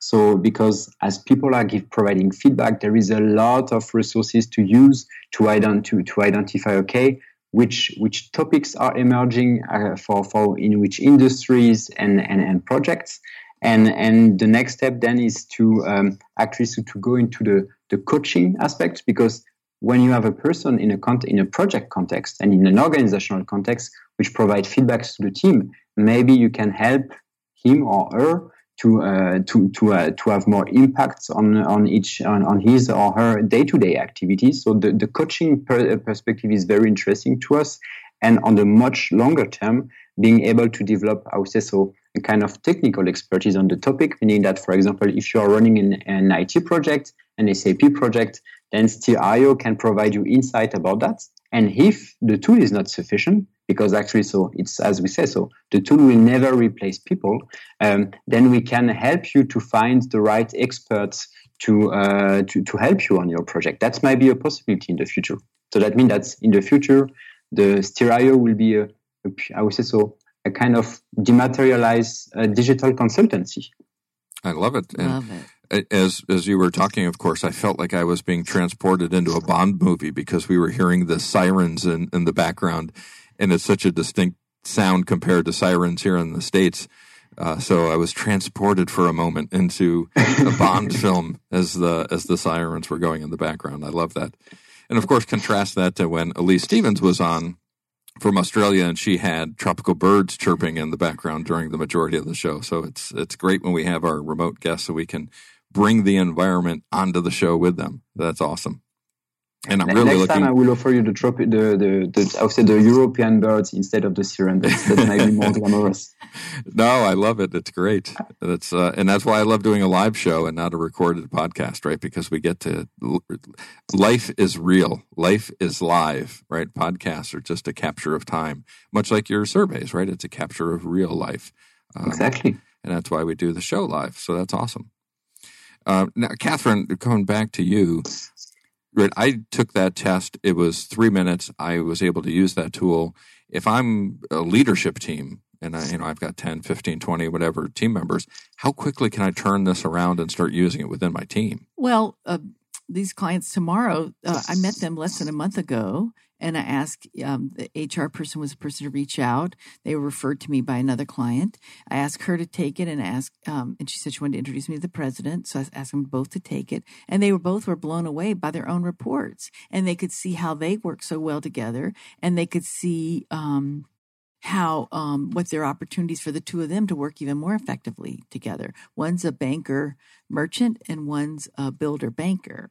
So because as people are give, providing feedback there is a lot of resources to use to, ident- to, to identify okay which which topics are emerging uh, for, for in which industries and, and, and projects and and the next step then is to um, actually so to go into the the coaching aspect because when you have a person in a con- in a project context and in an organizational context which provide feedbacks to the team maybe you can help him or her to uh, to to uh, to have more impacts on on each on, on his or her day to day activities. So the the coaching per- perspective is very interesting to us, and on the much longer term, being able to develop, I would say so, a kind of technical expertise on the topic, meaning that, for example, if you are running an, an IT project, an SAP project, then Steerio can provide you insight about that. And if the tool is not sufficient, because actually, so it's as we say, so the tool will never replace people, um, then we can help you to find the right experts to, uh, to, to help you on your project. That might be a possibility in the future. So that means that in the future, the Steerio will be a, a, I would say so, a kind of dematerialized uh, digital consultancy. I love it. And love it. As as you were talking, of course, I felt like I was being transported into a Bond movie because we were hearing the sirens in, in the background, and it's such a distinct sound compared to sirens here in the states. Uh, so I was transported for a moment into a Bond film as the as the sirens were going in the background. I love that, and of course, contrast that to when Elise Stevens was on from Australia, and she had tropical birds chirping in the background during the majority of the show. So it's it's great when we have our remote guests, so we can bring the environment onto the show with them. That's awesome. And I'm really next looking... time I will offer you the trop- the the, the I would say the European birds instead of the siren. That might be more glamorous. no, I love it. It's great. That's uh, and that's why I love doing a live show and not a recorded podcast, right? Because we get to life is real, life is live, right? Podcasts are just a capture of time, much like your surveys, right? It's a capture of real life. Um, exactly. And that's why we do the show live. So that's awesome. Uh, now, Katharine, coming back to you, Right. I took that test. It was three minutes. I was able to use that tool. If I'm a leadership team and I, you know, I've got 10, 15, 20, whatever team members, how quickly can I turn this around and start using it within my team? Well, uh, these clients tomorrow, uh, I met them less than a month ago and I asked um, the HR person was the person to reach out. They were referred to me by another client. I asked her to take it and asked, um, and she said she wanted to introduce me to the president. So I asked them both to take it, and they were both were blown away by their own reports, and they could see how they work so well together, and they could see. Um, how um, what their opportunities for the two of them to work even more effectively together. One's a banker merchant and one's a builder banker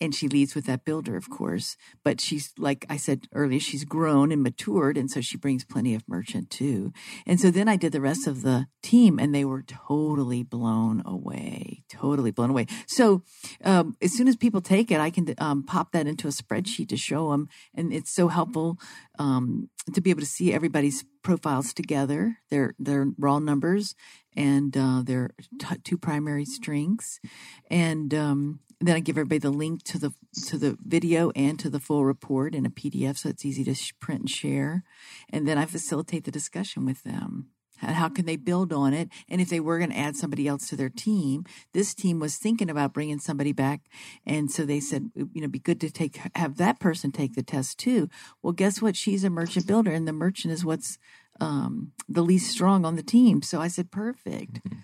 and she leads with that builder, of course. But she's, like I said earlier, she's grown and matured. And so she brings plenty of merchant too. And so then I did the rest of the team and they were totally blown away, totally blown away. So um, as soon as people take it, I can um, pop that into a spreadsheet to show them. And it's so helpful um, to be able to see everybody's profiles together, their their raw numbers and uh, their t- two primary strengths, and um, then I give everybody the link to the to the video and to the full report in a PDF, so it's easy to sh- print and share, and then I facilitate the discussion with them. How can they build on it? And if they were going to add somebody else to their team, this team was thinking about bringing somebody back, and so they said, you know, be good to take have that person take the test too. Well, guess what? She's a merchant builder, and the merchant is what's um, the least strong on the team. So I said, perfect. Mm-hmm.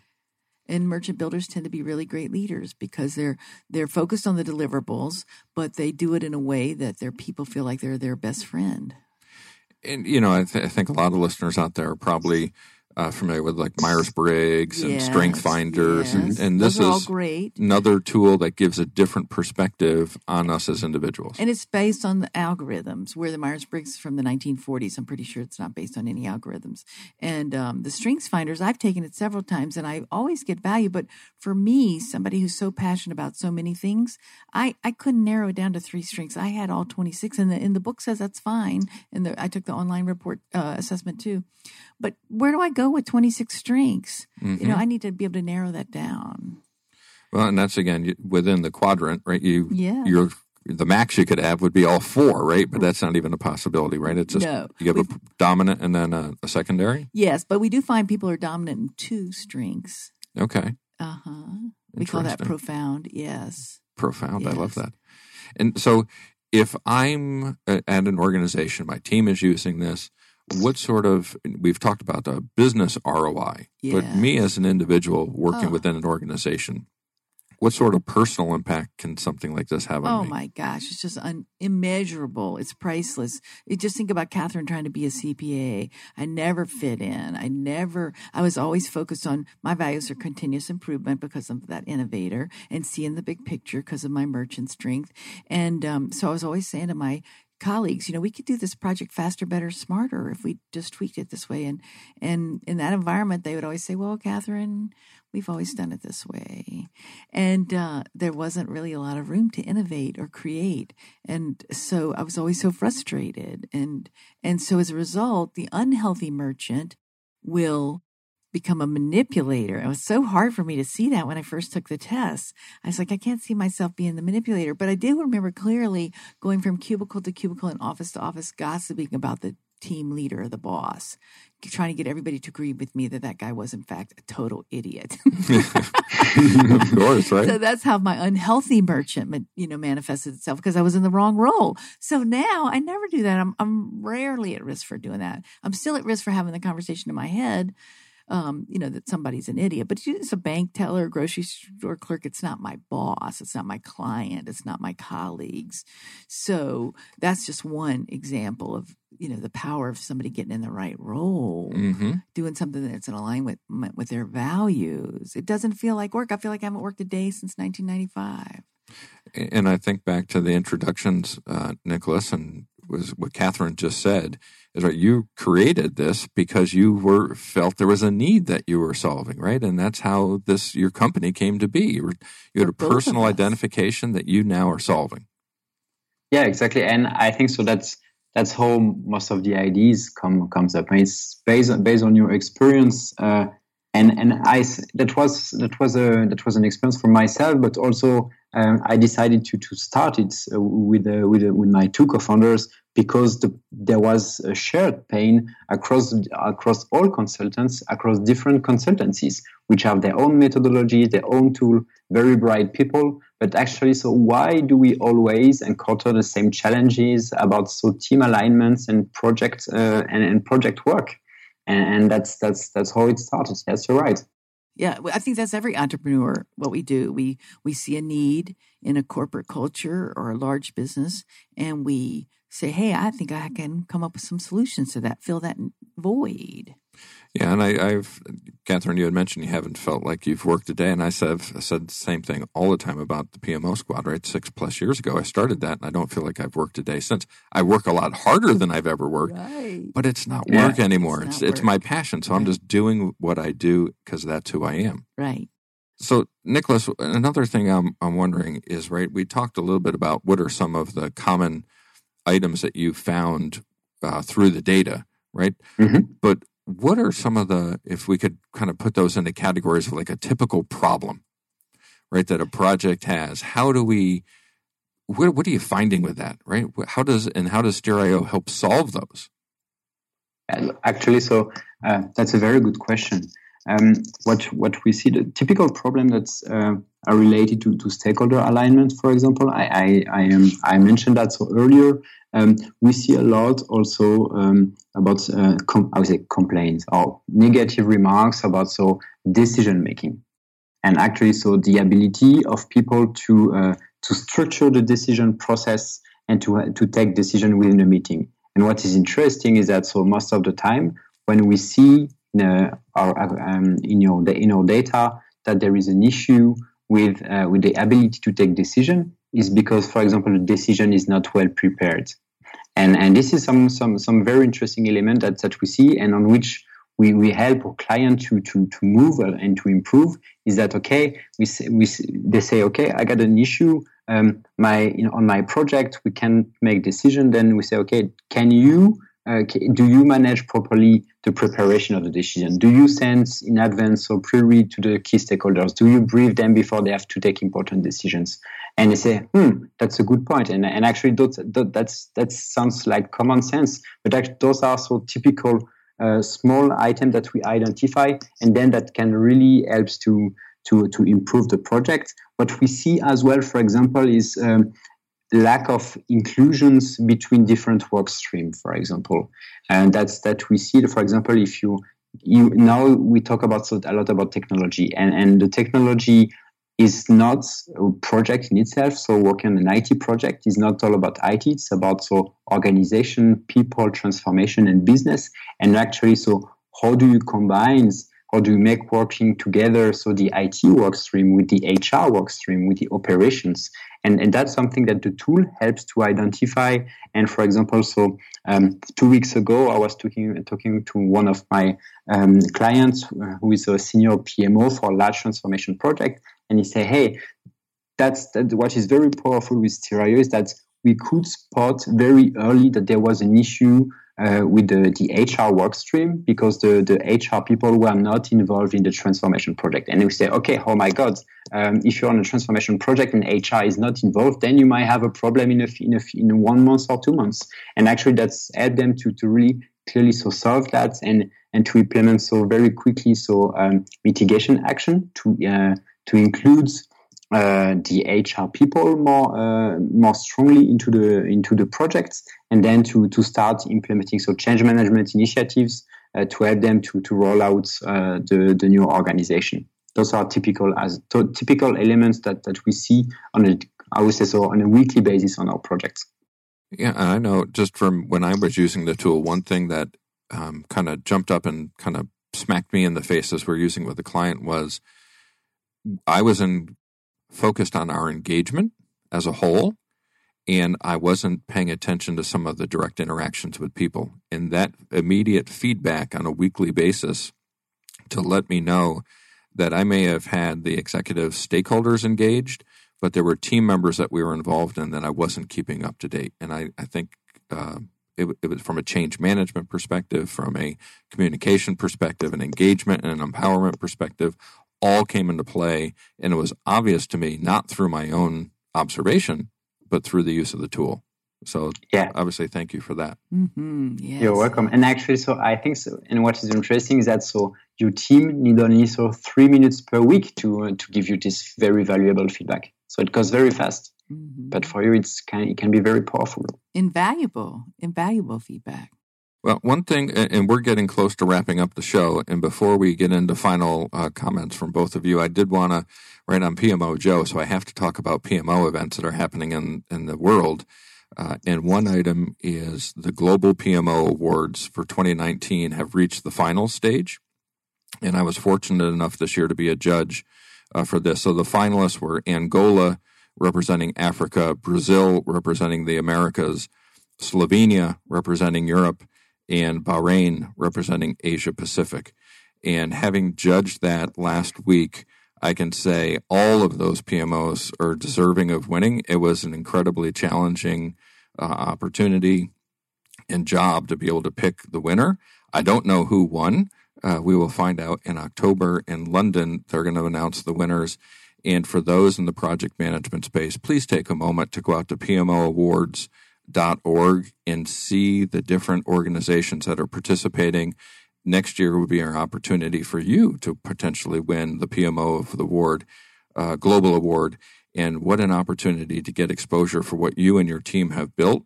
And merchant builders tend to be really great leaders because they're they're focused on the deliverables, but they do it in a way that their people feel like they're their best friend. And you know, I, th- I think a lot of listeners out there are probably uh, familiar with like Myers Briggs and yes, Strength Finders, yes. and, and this is another tool that gives a different perspective on us as individuals. And it's based on the algorithms. Where the Myers Briggs from the 1940s, I'm pretty sure it's not based on any algorithms. And um, the Strengths Finders, I've taken it several times, and I always get value. But for me, somebody who's so passionate about so many things, I I couldn't narrow it down to three strengths. I had all 26, and the and the book says that's fine. And the, I took the online report uh, assessment too. But where do I go with 26 strengths? Mm-hmm. You know, mm-hmm. I need to be able to narrow that down. Well, and that's again within the quadrant, right? You, yeah. You're the max you could have would be all four, right? But that's not even a possibility, right? It's just no. you have a dominant and then a, a, secondary. Yes, but we do find people are dominant in two strengths. Okay. Uh huh. We call that profound. Yes. Profound. Yes. I love that. And so, if I'm at an organization, my team is using this what sort of we've talked about the business ROI, yeah. but me as an individual working oh. within an organization, what sort of personal impact can something like this have on oh me? Oh my gosh, it's just un- immeasurable. It's priceless. You just think about Katharine trying to be a CPA. I never fit in. I never. I was always focused on my values are continuous improvement because of that innovator and seeing the big picture because of my merchant strength. And um, so I was always saying to my colleagues, you know, we could do this project faster, better, smarter if we just tweaked it this way. And and in that environment, they would always say, "Well, Katharine, we've always done it this way," and uh, there wasn't really a lot of room to innovate or create. And so I was always so frustrated. And and so as a result, the unhealthy merchant will become a manipulator. It was so hard for me to see that when I first took the test. I was like, I can't see myself being the manipulator. But I did remember clearly going from cubicle to cubicle and office to office, gossiping about the team leader or the boss, trying to get everybody to agree with me that that guy was in fact a total idiot. of course, right? So that's how my unhealthy merchant, you know, manifested itself because I was in the wrong role. So now I never do that. I'm I'm rarely at risk for doing that. I'm still at risk for having the conversation in my head um, you know, that somebody's an idiot. But it's a bank teller, grocery store clerk. It's not my boss. It's not my client. It's not my colleagues. So that's just one example of you know the power of somebody getting in the right role, mm-hmm. doing something that's in alignment with their values. It doesn't feel like work. I feel like I haven't worked a day since 1995. And I think back to the introductions, uh, Nicolas, and was what Katharine just said is right. You created this because you were felt there was a need that you were solving, right? And that's how this your company came to be. You, were, you had a personal identification that you now are solving. Yeah, exactly. And I think so. That's that's how most of the ideas come comes up. And it's based on, based on your experience. Uh, and and I that was that was a that was an experience for myself, but also um, I decided to to start it uh, with uh, with uh, with my two co-founders because the, there was a shared pain across across all consultants across different consultancies which have their own methodology their own tool very bright people. But actually so why do we always encounter the same challenges about so team alignments and project uh, and, and project work and, and that's that's that's how it started yes you're right yeah, I think that's every entrepreneur. What we do, we we see a need in a corporate culture or a large business, and we say, "Hey, I think I can come up with some solutions to that, fill that void." Yeah, and I, have Katharine, you had mentioned you haven't felt like you've worked a day, and I said I said the same thing all the time about the PMO squad. Right, six plus years ago, I started that, and I don't feel like I've worked a day since. I work a lot harder than I've ever worked, right. but it's not work anymore. It's it's, it's my passion, so right. I'm just doing what I do because that's who I am. Right. So, Nicolas, another thing I'm I'm wondering is right. We talked a little bit about what are some of the common items that you found uh, through the data right? Mm-hmm. But what are some of the, if we could kind of put those into categories of like a typical problem, right, that a project has? How do we, what, what are you finding with that, right? How does, and how does Steerio help solve those? Actually, so uh, that's a very good question. Um, what what we see the typical problem that's uh, are related to, to stakeholder alignment, for example. I I, I, I mentioned that so earlier. Um, we see a lot also um, about uh, com- I would say complaints or negative remarks about so decision making, and actually so the ability of people to uh, to structure the decision process and to uh, to take decision within a meeting. And what is interesting is that so most of the time when we see in, uh, our, um, in, your, in our data that there is an issue with, uh, with the ability to take decision is because, for example, the decision is not well prepared. And, and this is some, some, some very interesting element that, that we see and on which we, we help our client to, to, to move and to improve is that, okay, we, we, they say, okay, I got an issue. Um, my, you know, on my project, we can make decision. Then we say, okay, can you uh, do you manage properly the preparation of the decision? Do you send in advance or pre-read to the key stakeholders? Do you brief them before they have to take important decisions? And they say, hmm, that's a good point. And, and actually, that's, that sounds like common sense, but actually, those are so typical uh, small items that we identify, and then that can really helps to to to improve the project. What we see as well, for example, is um, lack of inclusions between different work streams, for example. And that's that we see, for example, if you you now we talk about a lot about technology and, and the technology is not a project in itself. So working on an IT project is not all about IT. It's about so organization, people, transformation, and business. And actually, so how do you combine how do you make working together so the IT work stream with the HR work stream with the operations and, and that's something that the tool helps to identify. And for example, so um, two weeks ago, I was talking talking to one of my um, clients uh, who is a senior PMO for a large transformation project, and he said, "Hey, that's that, what is very powerful with Steerio is that we could spot very early that there was an issue uh, with the, the HR work stream because the, the HR people were not involved in the transformation project. And we say, okay, oh my God, um, if you're on a transformation project and HR is not involved, then you might have a problem in a, in, a, in one month or two months. And actually, that's helped them to, to really clearly so solve that and, and to implement so very quickly so um, mitigation action to, uh, to include uh, the HR people more uh, more strongly into the into the projects, and then to to start implementing so change management initiatives uh, to help them to to roll out uh, the the new organization. Those are typical as typical elements that that we see on a I would say so on a weekly basis on our projects. Yeah, I know. Just from when I was using the tool, one thing that um, kind of jumped up and kind of smacked me in the face as we're using with the client was I was in focused on our engagement as a whole, and I wasn't paying attention to some of the direct interactions with people. And that immediate feedback on a weekly basis to let me know that I may have had the executive stakeholders engaged, but there were team members that we were involved in that I wasn't keeping up to date. And I, I think uh, it, it, was from a change management perspective, from a communication perspective, an engagement and an empowerment perspective all came into play. And it was obvious to me, not through my own observation, but through the use of the tool. So, yeah, obviously, thank you for that. Mm-hmm, yes. You're welcome. And actually, so I think so. And what is interesting is that so your team need only so three minutes per week to uh, to give you this very valuable feedback. So it goes very fast. Mm-hmm. But for you, it's can it can be very powerful. Invaluable, invaluable feedback. Well, one thing, and we're getting close to wrapping up the show. And before we get into final uh, comments from both of you, I did want to write on PMO Joe, so I have to talk about PMO events that are happening in, in the world. Uh, and one item is the Global PMO Awards for 2019 have reached the final stage. And I was fortunate enough this year to be a judge uh, for this. So the finalists were Angola representing Africa, Brazil representing the Americas, Slovenia representing Europe, and Bahrain representing Asia Pacific. And having judged that last week, I can say all of those PMOs are deserving of winning. It was an incredibly challenging uh, opportunity and job to be able to pick the winner. I don't know who won. Uh, we will find out in October in London. They're going to announce the winners. And for those in the project management space, please take a moment to go out to PMOawards.org and see the different organizations that are participating. Next year will be our opportunity for you to potentially win the PMO of the award, uh, global award. And what an opportunity to get exposure for what you and your team have built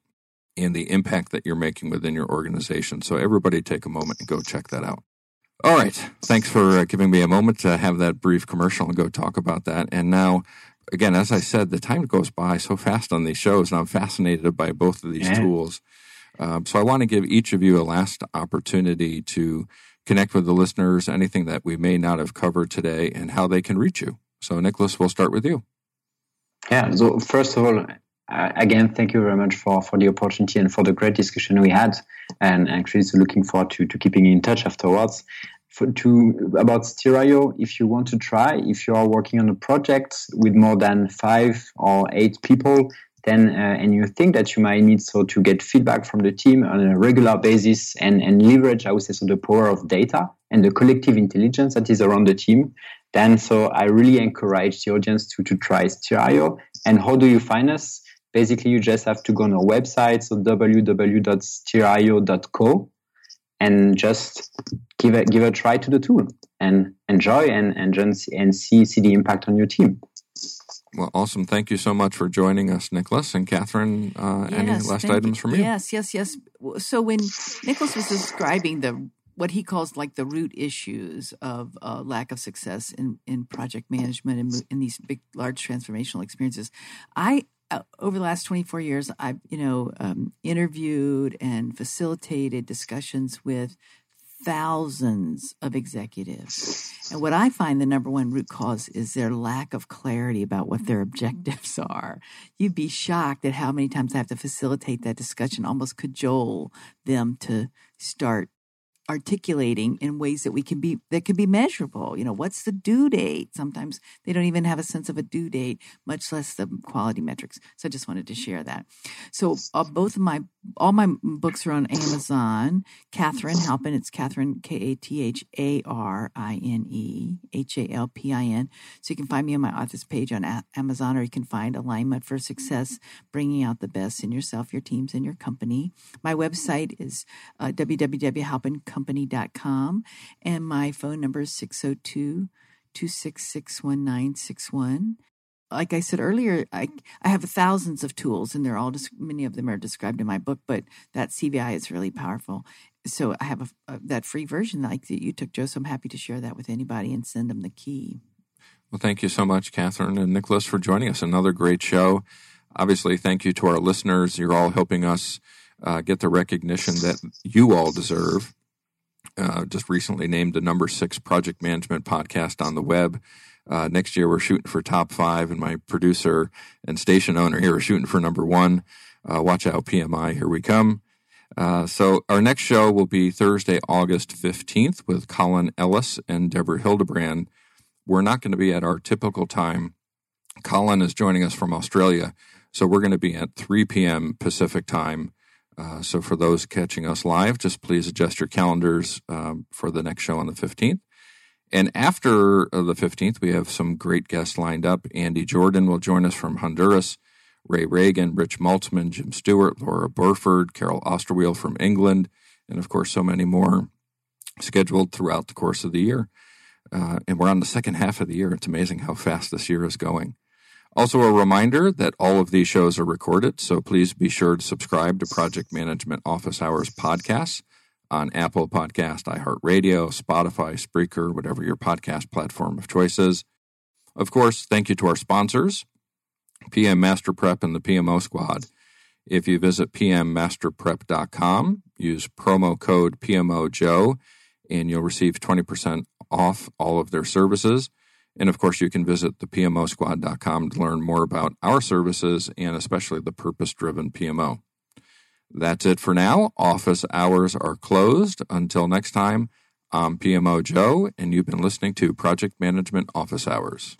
and the impact that you're making within your organization. So, everybody take a moment and go check that out. All right. Thanks for uh, giving me a moment to have that brief commercial and go talk about that. And now, again, as I said, the time goes by so fast on these shows, and I'm fascinated by both of these yeah. tools. Um, so I want to give each of you a last opportunity to connect with the listeners, anything that we may not have covered today, and how they can reach you. So, Nicolas, we'll start with you. Yeah. So, first of all, uh, again, thank you very much for, for the opportunity and for the great discussion we had. And actually, so looking forward to, to keeping in touch afterwards. For, to about Steerio, if you want to try, if you are working on a project with more than five or eight people, then uh, and you think that you might need so to get feedback from the team on a regular basis and, and leverage, I would say, so the power of data and the collective intelligence that is around the team, then so I really encourage the audience to, to try Steerio. And how do you find us? basically you just have to go on our website, so www.steer.io.co, and just give a give a try to the tool and enjoy and and and see see the impact on your team. Well, awesome. Thank you so much for joining us, Nicolas and Katharine. Uh, yes, any last items you. from you? Yes, yes, yes. So when Nicolas was describing the what he calls like the root issues of uh, lack of success in, in project management and in these big, large transformational experiences, I over the last 24 years, I've, you know, um, interviewed and facilitated discussions with thousands of executives. And what I find the number one root cause is their lack of clarity about what their objectives are. You'd be shocked at how many times I have to facilitate that discussion, almost cajole them to start articulating in ways that we can be that can be measurable. You know what's the due date? Sometimes they don't even have a sense of a due date much less the quality metrics. So i just wanted to share that. So uh, both of my all my books are on amazon. Katharine halpin it's katharine k-a-t-h-a-r-i-n-e h-a-l-p-i-n so you can find me on my author's page on amazon or you can find alignment for success bringing out the best in yourself your teams and your company. My website is uh, www.halpin.com company.com. And my phone number is 602 266 1961 like I said earlier, I I have thousands of tools, and they're all just many of them are described in my book. But that CVI is really powerful. So I have a, a, that free version like that you took, Joe. So I'm happy to share that with anybody and send them the key. Well, thank you so much, Katharine and Nicolas, for joining us. Another great show. Obviously, thank you to our listeners. You're all helping us uh, get the recognition that you all deserve uh, just recently named the number six project management podcast on the web. Uh, next year, we're shooting for top five, and my producer and station owner here are shooting for number one. Uh, watch out, PMI, here we come. Uh, so, our next show will be Thursday, August 15th with Colin Ellis and Deborah Hildebrand. We're not going to be at our typical time. Colin is joining us from Australia, so we're going to be at 3 p.m. Pacific time. Uh, so for those catching us live, just please adjust your calendars um, for the next show on the 15th. And after uh, the 15th, we have some great guests lined up. Andy Jordan will join us from Honduras, Ray Reagan, Rich Maltzman, Jim Stewart, Laura Burford, Carol Osterweil from England, and of course, so many more scheduled throughout the course of the year. Uh, and we're on the second half of the year. It's amazing how fast this year is going. Also, a reminder that all of these shows are recorded, so please be sure to subscribe to Project Management Office Hours podcasts on Apple Podcast, iHeartRadio, Spotify, Spreaker, whatever your podcast platform of choice is. Of course, thank you to our sponsors, PM Master Prep and the PMO Squad. If you visit pmmasterprep.com, use promo code PMOJOE, and you'll receive 20% off all of their services. And of course, you can visit the PMOsquad.com to learn more about our services and especially the purpose driven PMO. That's it for now. Office hours are closed. Until next time, I'm PMO Joe, and you've been listening to Project Management Office Hours.